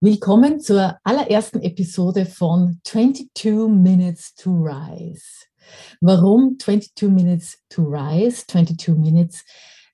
Willkommen zur allerersten Episode von 22 Minutes to Rise. Warum 22 Minutes to Rise? 22 Minutes.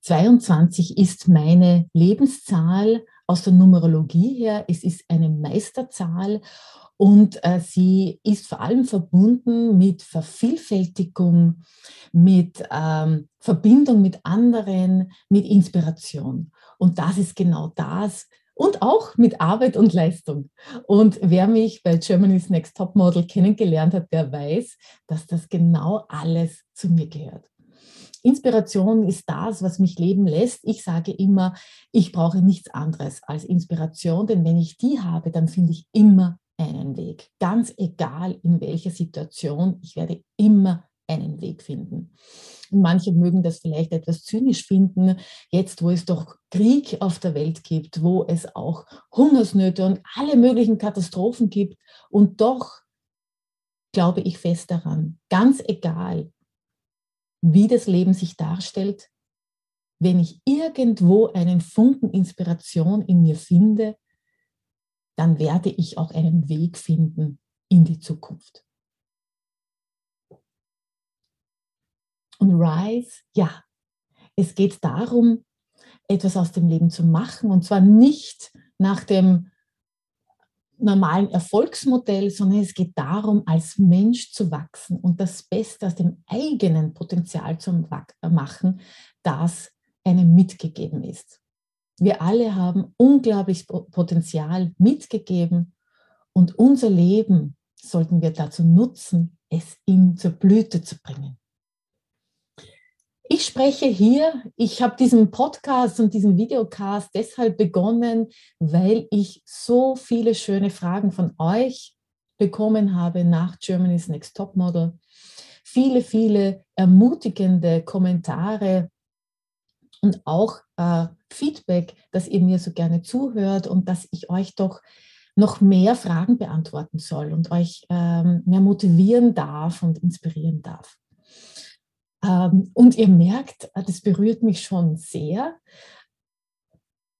22 ist meine Lebenszahl aus der Numerologie her. Es ist eine Meisterzahl und äh, sie ist vor allem verbunden mit Vervielfältigung, mit ähm, Verbindung mit anderen, mit Inspiration. Und das ist genau das, und auch mit Arbeit und Leistung. Und wer mich bei Germany's Next Top Model kennengelernt hat, der weiß, dass das genau alles zu mir gehört. Inspiration ist das, was mich leben lässt. Ich sage immer, ich brauche nichts anderes als Inspiration, denn wenn ich die habe, dann finde ich immer einen Weg. Ganz egal in welcher Situation, ich werde immer einen Weg finden. Und manche mögen das vielleicht etwas zynisch finden, jetzt wo es doch Krieg auf der Welt gibt, wo es auch Hungersnöte und alle möglichen Katastrophen gibt. Und doch glaube ich fest daran, ganz egal, wie das Leben sich darstellt, wenn ich irgendwo einen Funken Inspiration in mir finde, dann werde ich auch einen Weg finden in die Zukunft. Und Rise, ja, es geht darum, etwas aus dem Leben zu machen und zwar nicht nach dem normalen Erfolgsmodell, sondern es geht darum, als Mensch zu wachsen und das Beste aus dem eigenen Potenzial zu machen, das einem mitgegeben ist. Wir alle haben unglaublich Potenzial mitgegeben und unser Leben sollten wir dazu nutzen, es ihm zur Blüte zu bringen. Ich spreche hier, ich habe diesen Podcast und diesen Videocast deshalb begonnen, weil ich so viele schöne Fragen von euch bekommen habe nach Germany's Next Top Model. Viele, viele ermutigende Kommentare und auch äh, Feedback, dass ihr mir so gerne zuhört und dass ich euch doch noch mehr Fragen beantworten soll und euch ähm, mehr motivieren darf und inspirieren darf. Ähm, und ihr merkt, äh, das berührt mich schon sehr,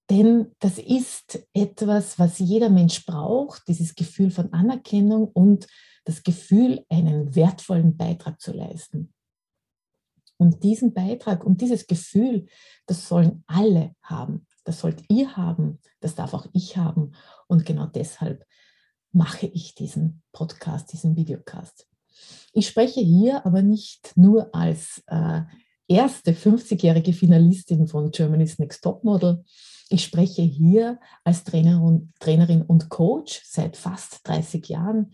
denn das ist etwas, was jeder Mensch braucht, dieses Gefühl von Anerkennung und das Gefühl, einen wertvollen Beitrag zu leisten. Und diesen Beitrag und dieses Gefühl, das sollen alle haben. Das sollt ihr haben, das darf auch ich haben. Und genau deshalb mache ich diesen Podcast, diesen Videocast. Ich spreche hier aber nicht nur als äh, erste 50-jährige Finalistin von Germany's Next Top Model. Ich spreche hier als Trainer und, Trainerin und Coach seit fast 30 Jahren,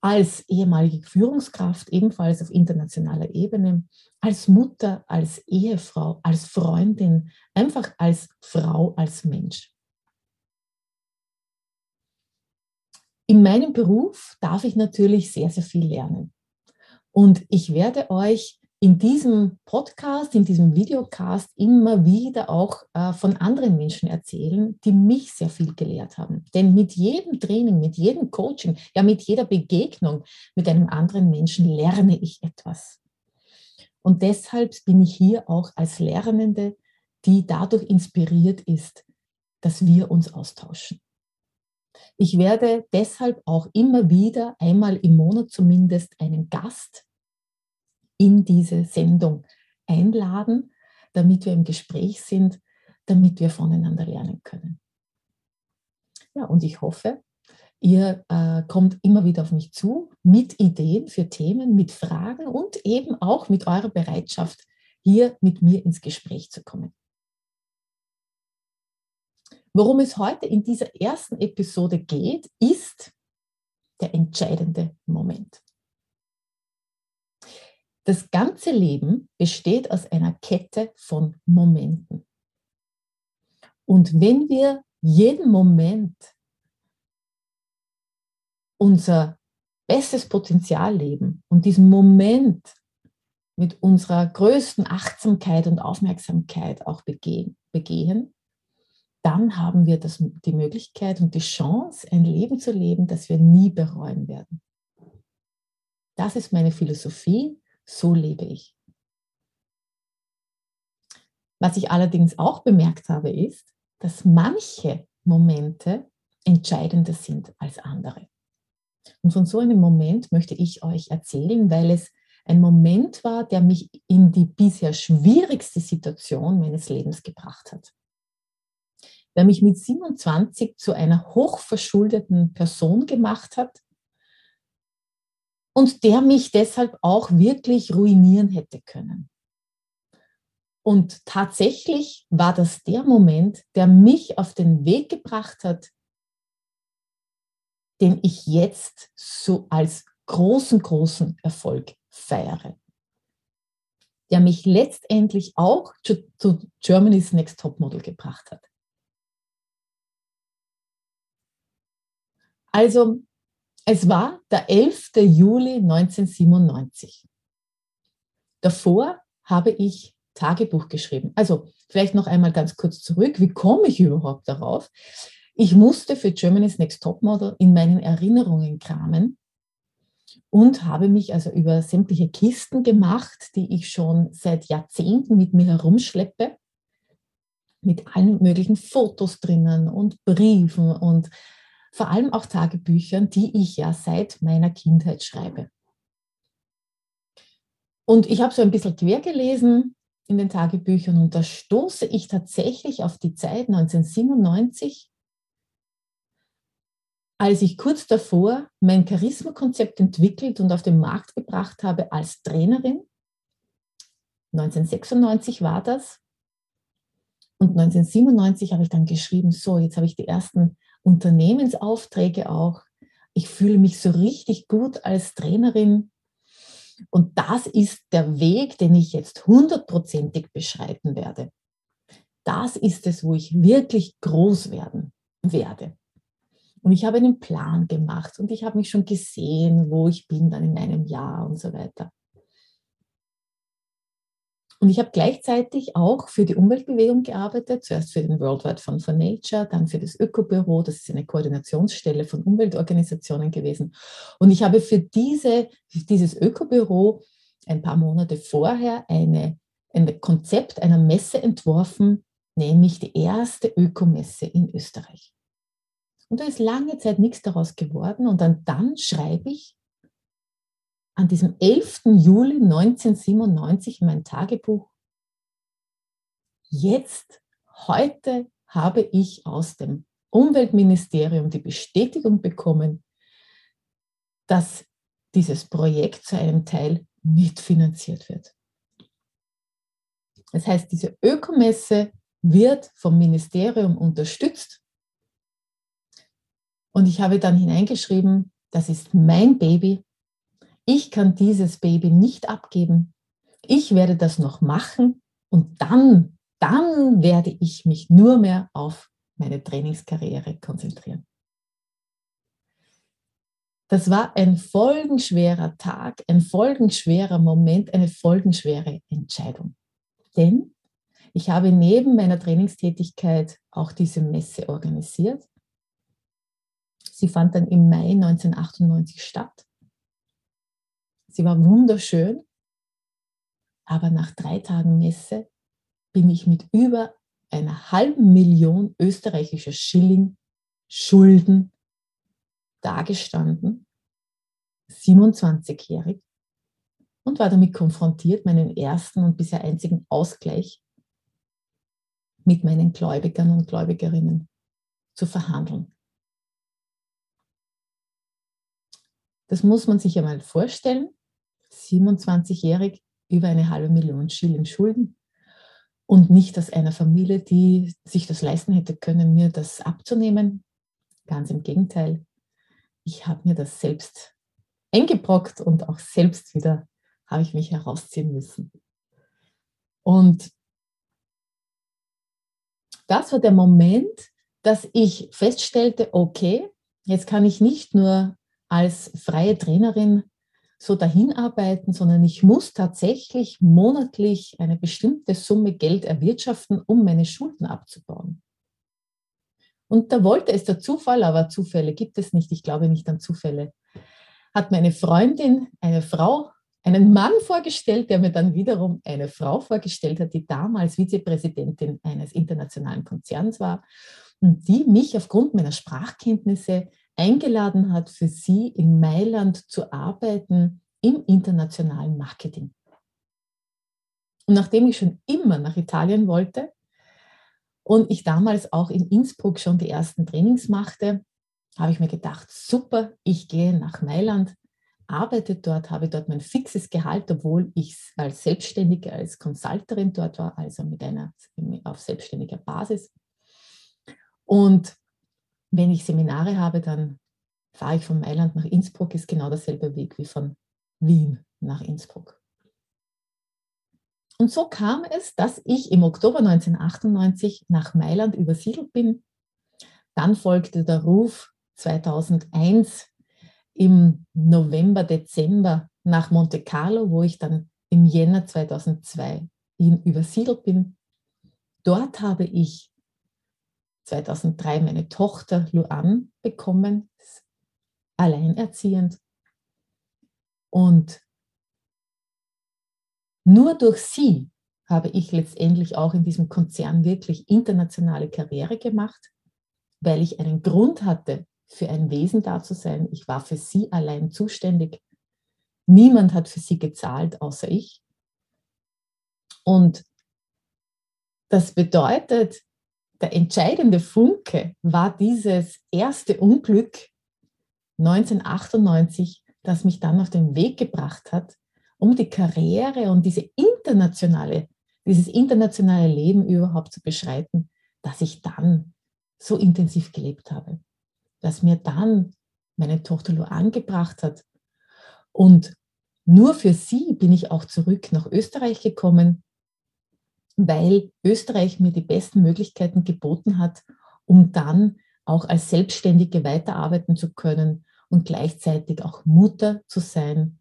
als ehemalige Führungskraft ebenfalls auf internationaler Ebene, als Mutter, als Ehefrau, als Freundin, einfach als Frau, als Mensch. In meinem Beruf darf ich natürlich sehr, sehr viel lernen. Und ich werde euch in diesem Podcast, in diesem Videocast immer wieder auch äh, von anderen Menschen erzählen, die mich sehr viel gelehrt haben. Denn mit jedem Training, mit jedem Coaching, ja mit jeder Begegnung mit einem anderen Menschen lerne ich etwas. Und deshalb bin ich hier auch als Lernende, die dadurch inspiriert ist, dass wir uns austauschen. Ich werde deshalb auch immer wieder, einmal im Monat zumindest, einen Gast in diese Sendung einladen, damit wir im Gespräch sind, damit wir voneinander lernen können. Ja, und ich hoffe, ihr äh, kommt immer wieder auf mich zu mit Ideen für Themen, mit Fragen und eben auch mit eurer Bereitschaft, hier mit mir ins Gespräch zu kommen. Worum es heute in dieser ersten Episode geht, ist der entscheidende Moment. Das ganze Leben besteht aus einer Kette von Momenten. Und wenn wir jeden Moment unser bestes Potenzial leben und diesen Moment mit unserer größten Achtsamkeit und Aufmerksamkeit auch begehen, begehen dann haben wir das, die Möglichkeit und die Chance, ein Leben zu leben, das wir nie bereuen werden. Das ist meine Philosophie, so lebe ich. Was ich allerdings auch bemerkt habe, ist, dass manche Momente entscheidender sind als andere. Und von so einem Moment möchte ich euch erzählen, weil es ein Moment war, der mich in die bisher schwierigste Situation meines Lebens gebracht hat. Der mich mit 27 zu einer hochverschuldeten Person gemacht hat und der mich deshalb auch wirklich ruinieren hätte können. Und tatsächlich war das der Moment, der mich auf den Weg gebracht hat, den ich jetzt so als großen, großen Erfolg feiere. Der mich letztendlich auch zu, zu Germany's Next Top Model gebracht hat. Also, es war der 11. Juli 1997. Davor habe ich Tagebuch geschrieben. Also vielleicht noch einmal ganz kurz zurück. Wie komme ich überhaupt darauf? Ich musste für Germany's Next Top Model in meinen Erinnerungen kramen und habe mich also über sämtliche Kisten gemacht, die ich schon seit Jahrzehnten mit mir herumschleppe, mit allen möglichen Fotos drinnen und Briefen und vor allem auch Tagebüchern, die ich ja seit meiner Kindheit schreibe. Und ich habe so ein bisschen quer gelesen in den Tagebüchern und da stoße ich tatsächlich auf die Zeit 1997, als ich kurz davor mein Charisma-Konzept entwickelt und auf den Markt gebracht habe als Trainerin. 1996 war das. Und 1997 habe ich dann geschrieben, so, jetzt habe ich die ersten Unternehmensaufträge auch. Ich fühle mich so richtig gut als Trainerin. Und das ist der Weg, den ich jetzt hundertprozentig beschreiten werde. Das ist es, wo ich wirklich groß werden werde. Und ich habe einen Plan gemacht und ich habe mich schon gesehen, wo ich bin dann in einem Jahr und so weiter. Und ich habe gleichzeitig auch für die Umweltbewegung gearbeitet, zuerst für den Worldwide Fund for Nature, dann für das Ökobüro, das ist eine Koordinationsstelle von Umweltorganisationen gewesen. Und ich habe für diese, dieses Ökobüro ein paar Monate vorher eine, ein Konzept einer Messe entworfen, nämlich die erste Ökomesse in Österreich. Und da ist lange Zeit nichts daraus geworden. Und dann, dann schreibe ich an diesem 11. Juli 1997 in mein Tagebuch, jetzt, heute habe ich aus dem Umweltministerium die Bestätigung bekommen, dass dieses Projekt zu einem Teil mitfinanziert wird. Das heißt, diese Ökomesse wird vom Ministerium unterstützt und ich habe dann hineingeschrieben, das ist mein Baby. Ich kann dieses Baby nicht abgeben. Ich werde das noch machen und dann, dann werde ich mich nur mehr auf meine Trainingskarriere konzentrieren. Das war ein folgenschwerer Tag, ein folgenschwerer Moment, eine folgenschwere Entscheidung. Denn ich habe neben meiner Trainingstätigkeit auch diese Messe organisiert Sie fand dann im Mai 1998 statt. Sie war wunderschön, aber nach drei Tagen Messe bin ich mit über einer halben Million österreichischer Schilling Schulden dagestanden, 27-jährig, und war damit konfrontiert, meinen ersten und bisher einzigen Ausgleich mit meinen Gläubigern und Gläubigerinnen zu verhandeln. Das muss man sich einmal vorstellen. 27-jährig über eine halbe Million Schilling Schulden und nicht aus einer Familie, die sich das leisten hätte können, mir das abzunehmen. Ganz im Gegenteil. Ich habe mir das selbst eingebrockt und auch selbst wieder habe ich mich herausziehen müssen. Und das war der Moment, dass ich feststellte, okay, jetzt kann ich nicht nur als freie Trainerin so dahin arbeiten, sondern ich muss tatsächlich monatlich eine bestimmte Summe Geld erwirtschaften, um meine Schulden abzubauen. Und da wollte es der Zufall, aber Zufälle gibt es nicht, ich glaube nicht an Zufälle, hat meine Freundin, eine Frau, einen Mann vorgestellt, der mir dann wiederum eine Frau vorgestellt hat, die damals Vizepräsidentin eines internationalen Konzerns war und die mich aufgrund meiner Sprachkenntnisse eingeladen hat, für sie in Mailand zu arbeiten im internationalen Marketing. Und nachdem ich schon immer nach Italien wollte und ich damals auch in Innsbruck schon die ersten Trainings machte, habe ich mir gedacht, super, ich gehe nach Mailand, arbeite dort, habe dort mein fixes Gehalt, obwohl ich als Selbstständige, als Consulterin dort war, also mit einer auf selbstständiger Basis. Und wenn ich Seminare habe, dann fahre ich von Mailand nach Innsbruck, ist genau derselbe Weg wie von Wien nach Innsbruck. Und so kam es, dass ich im Oktober 1998 nach Mailand übersiedelt bin. Dann folgte der Ruf 2001 im November, Dezember nach Monte Carlo, wo ich dann im Jänner 2002 übersiedelt bin. Dort habe ich 2003 meine Tochter Luan bekommen, alleinerziehend. Und nur durch sie habe ich letztendlich auch in diesem Konzern wirklich internationale Karriere gemacht, weil ich einen Grund hatte, für ein Wesen da zu sein. Ich war für sie allein zuständig. Niemand hat für sie gezahlt, außer ich. Und das bedeutet, der entscheidende Funke war dieses erste Unglück 1998, das mich dann auf den Weg gebracht hat, um die Karriere und diese internationale, dieses internationale Leben überhaupt zu beschreiten, dass ich dann so intensiv gelebt habe, dass mir dann meine Tochter Luan gebracht hat. Und nur für sie bin ich auch zurück nach Österreich gekommen, weil Österreich mir die besten Möglichkeiten geboten hat, um dann auch als Selbstständige weiterarbeiten zu können und gleichzeitig auch Mutter zu sein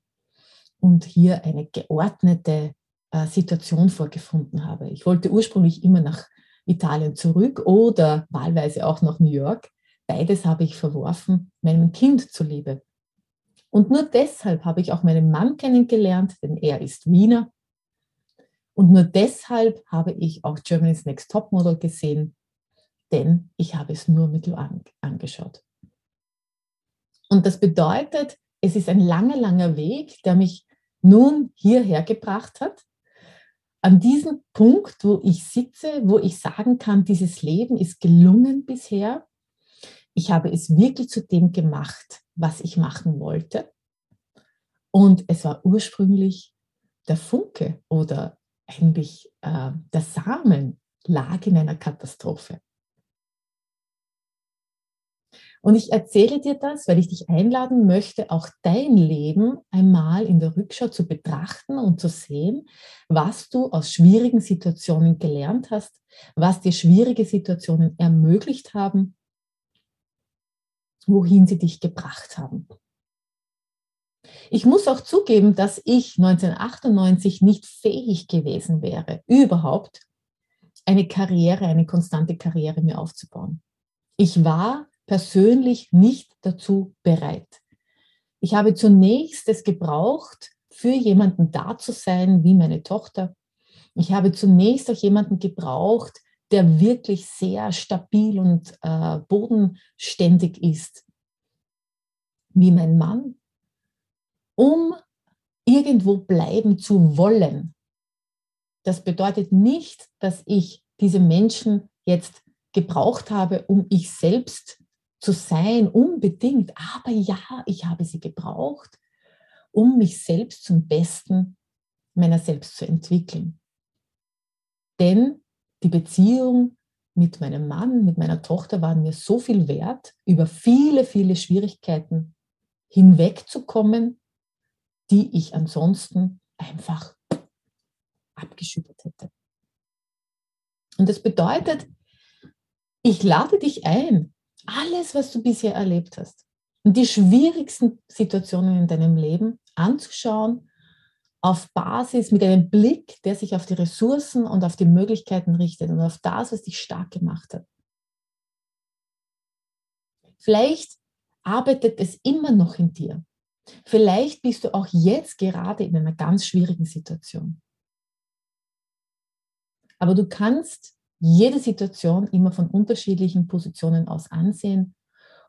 und hier eine geordnete äh, Situation vorgefunden habe. Ich wollte ursprünglich immer nach Italien zurück oder wahlweise auch nach New York. Beides habe ich verworfen, meinem Kind zuliebe. Und nur deshalb habe ich auch meinen Mann kennengelernt, denn er ist Wiener und nur deshalb habe ich auch Germany's Next Top Model gesehen, denn ich habe es nur mit Luan angeschaut. Und das bedeutet, es ist ein langer, langer Weg, der mich nun hierher gebracht hat. An diesem Punkt, wo ich sitze, wo ich sagen kann, dieses Leben ist gelungen bisher. Ich habe es wirklich zu dem gemacht, was ich machen wollte. Und es war ursprünglich der Funke oder eigentlich äh, der Samen lag in einer Katastrophe. Und ich erzähle dir das, weil ich dich einladen möchte, auch dein Leben einmal in der Rückschau zu betrachten und zu sehen, was du aus schwierigen Situationen gelernt hast, was dir schwierige Situationen ermöglicht haben, wohin sie dich gebracht haben. Ich muss auch zugeben, dass ich 1998 nicht fähig gewesen wäre, überhaupt eine Karriere, eine konstante Karriere mir aufzubauen. Ich war persönlich nicht dazu bereit. Ich habe zunächst es gebraucht, für jemanden da zu sein, wie meine Tochter. Ich habe zunächst auch jemanden gebraucht, der wirklich sehr stabil und äh, bodenständig ist, wie mein Mann, um irgendwo bleiben zu wollen. Das bedeutet nicht, dass ich diese Menschen jetzt gebraucht habe, um ich selbst zu sein, unbedingt. Aber ja, ich habe sie gebraucht, um mich selbst zum Besten meiner selbst zu entwickeln. Denn die Beziehung mit meinem Mann, mit meiner Tochter waren mir so viel wert, über viele, viele Schwierigkeiten hinwegzukommen die ich ansonsten einfach abgeschüttet hätte. Und das bedeutet, ich lade dich ein, alles, was du bisher erlebt hast und die schwierigsten Situationen in deinem Leben anzuschauen, auf Basis mit einem Blick, der sich auf die Ressourcen und auf die Möglichkeiten richtet und auf das, was dich stark gemacht hat. Vielleicht arbeitet es immer noch in dir Vielleicht bist du auch jetzt gerade in einer ganz schwierigen Situation. Aber du kannst jede Situation immer von unterschiedlichen Positionen aus ansehen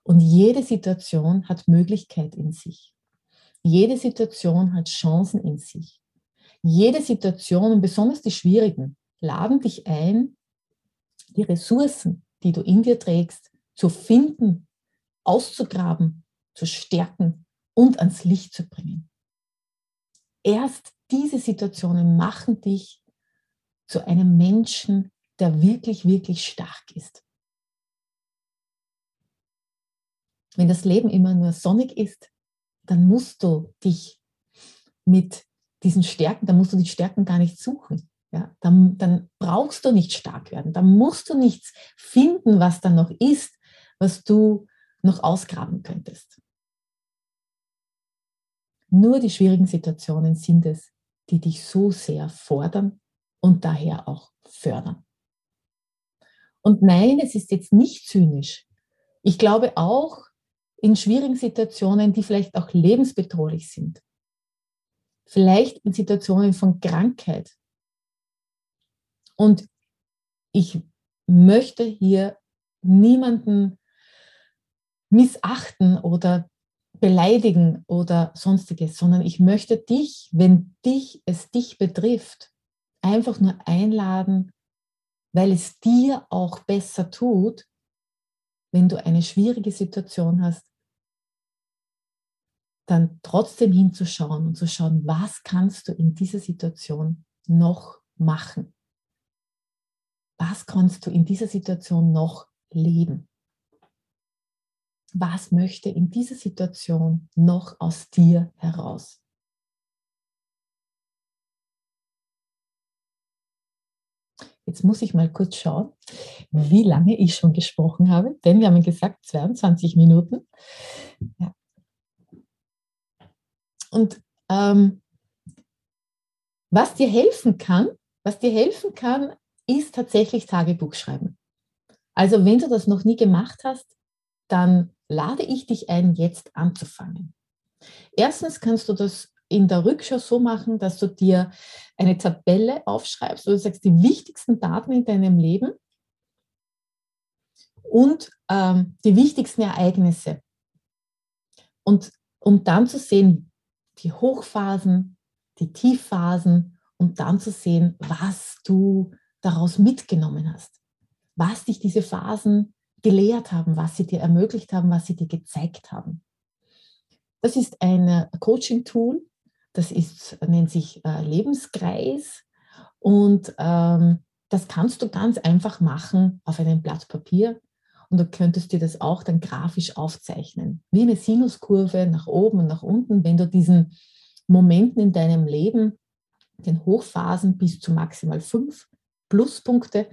und jede Situation hat Möglichkeit in sich. Jede Situation hat Chancen in sich. Jede Situation und besonders die schwierigen laden dich ein, die Ressourcen, die du in dir trägst, zu finden, auszugraben, zu stärken und ans Licht zu bringen. Erst diese Situationen machen dich zu einem Menschen, der wirklich, wirklich stark ist. Wenn das Leben immer nur sonnig ist, dann musst du dich mit diesen Stärken, dann musst du die Stärken gar nicht suchen. Ja, dann, dann brauchst du nicht stark werden. Dann musst du nichts finden, was da noch ist, was du noch ausgraben könntest. Nur die schwierigen Situationen sind es, die dich so sehr fordern und daher auch fördern. Und nein, es ist jetzt nicht zynisch. Ich glaube auch in schwierigen Situationen, die vielleicht auch lebensbedrohlich sind. Vielleicht in Situationen von Krankheit. Und ich möchte hier niemanden missachten oder beleidigen oder sonstiges, sondern ich möchte dich, wenn dich es dich betrifft, einfach nur einladen, weil es dir auch besser tut, wenn du eine schwierige Situation hast, dann trotzdem hinzuschauen und zu schauen, was kannst du in dieser Situation noch machen? Was kannst du in dieser Situation noch leben? Was möchte in dieser Situation noch aus dir heraus? Jetzt muss ich mal kurz schauen, wie lange ich schon gesprochen habe, denn wir haben gesagt 22 Minuten. Ja. Und ähm, was dir helfen kann, was dir helfen kann, ist tatsächlich Tagebuch schreiben. Also wenn du das noch nie gemacht hast, dann lade ich dich ein, jetzt anzufangen. Erstens kannst du das in der Rückschau so machen, dass du dir eine Tabelle aufschreibst, wo du sagst, die wichtigsten Daten in deinem Leben und ähm, die wichtigsten Ereignisse. Und um dann zu sehen, die Hochphasen, die Tiefphasen und dann zu sehen, was du daraus mitgenommen hast, was dich diese Phasen gelehrt haben, was sie dir ermöglicht haben, was sie dir gezeigt haben. Das ist ein Coaching-Tool, das ist, nennt sich äh, Lebenskreis und ähm, das kannst du ganz einfach machen auf einem Blatt Papier und du könntest dir das auch dann grafisch aufzeichnen, wie eine Sinuskurve nach oben und nach unten, wenn du diesen Momenten in deinem Leben, den Hochphasen bis zu maximal fünf Pluspunkte,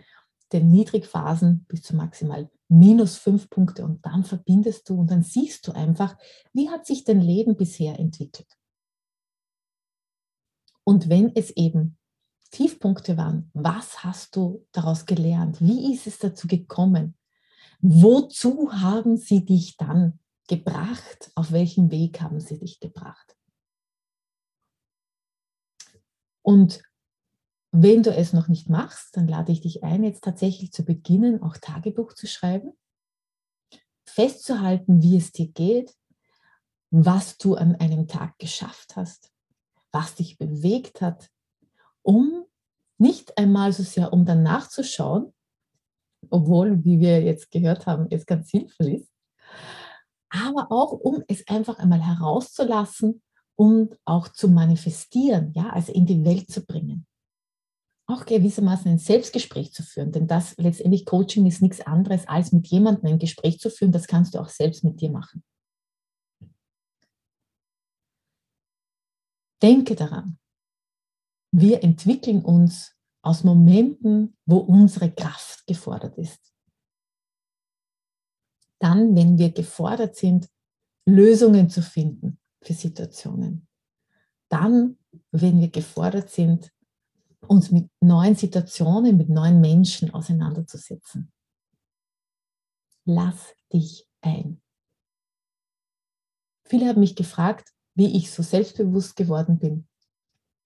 den Niedrigphasen bis zu maximal minus fünf Punkte und dann verbindest du und dann siehst du einfach, wie hat sich dein Leben bisher entwickelt. Und wenn es eben Tiefpunkte waren, was hast du daraus gelernt? Wie ist es dazu gekommen? Wozu haben sie dich dann gebracht? Auf welchem Weg haben sie dich gebracht? Und wenn du es noch nicht machst, dann lade ich dich ein, jetzt tatsächlich zu beginnen, auch Tagebuch zu schreiben, festzuhalten, wie es dir geht, was du an einem Tag geschafft hast, was dich bewegt hat, um nicht einmal so sehr, um dann nachzuschauen, obwohl, wie wir jetzt gehört haben, es ganz sinnvoll ist, aber auch, um es einfach einmal herauszulassen und auch zu manifestieren, ja, also in die Welt zu bringen. Auch gewissermaßen ein Selbstgespräch zu führen, denn das letztendlich Coaching ist nichts anderes, als mit jemandem ein Gespräch zu führen, das kannst du auch selbst mit dir machen. Denke daran, wir entwickeln uns aus Momenten, wo unsere Kraft gefordert ist. Dann, wenn wir gefordert sind, Lösungen zu finden für Situationen. Dann, wenn wir gefordert sind, uns mit neuen Situationen, mit neuen Menschen auseinanderzusetzen. Lass dich ein. Viele haben mich gefragt, wie ich so selbstbewusst geworden bin.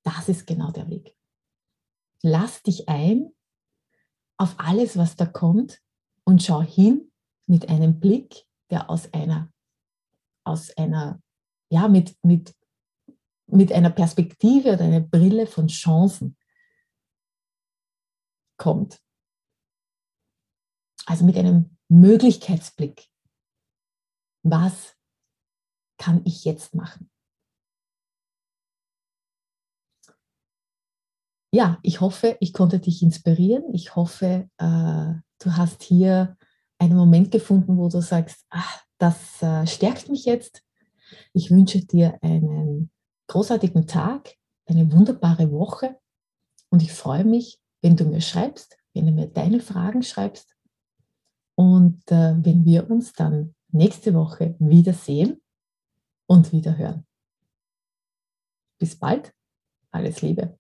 Das ist genau der Weg. Lass dich ein auf alles, was da kommt und schau hin mit einem Blick, der aus einer, aus einer, ja, mit, mit, mit einer Perspektive oder einer Brille von Chancen kommt. Also mit einem Möglichkeitsblick. Was kann ich jetzt machen? Ja, ich hoffe, ich konnte dich inspirieren. Ich hoffe, äh, du hast hier einen Moment gefunden, wo du sagst, ach, das äh, stärkt mich jetzt. Ich wünsche dir einen großartigen Tag, eine wunderbare Woche und ich freue mich, wenn du mir schreibst, wenn du mir deine Fragen schreibst und äh, wenn wir uns dann nächste Woche wiedersehen und wieder hören. Bis bald, alles Liebe.